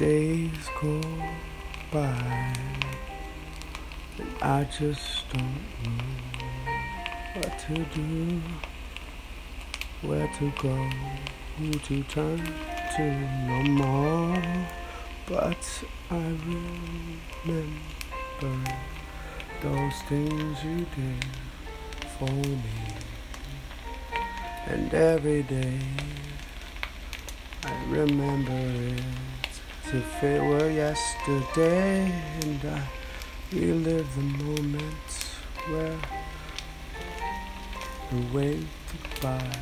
days go by. And I just don't know what to do, where to go, who to turn to no more. But I remember those things you did for me, and every day I remember it if it were yesterday, and I relive the moments where we waved goodbye.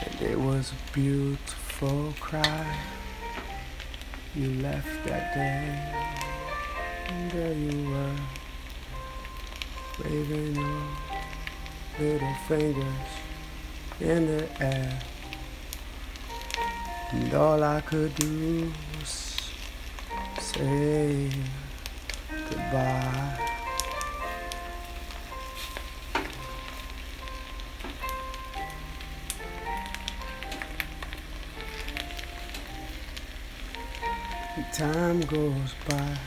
And it was a beautiful cry. You left that day, and there you were, waving your little fingers in the air. And all I could do was say goodbye. And time goes by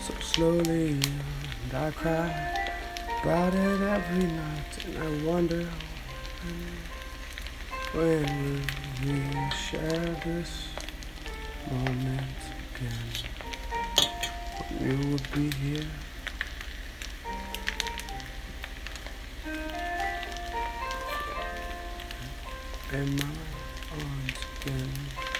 so slowly, and I cry about it every night, and I wonder when will we share this moment again? When you will be here. In my arms again.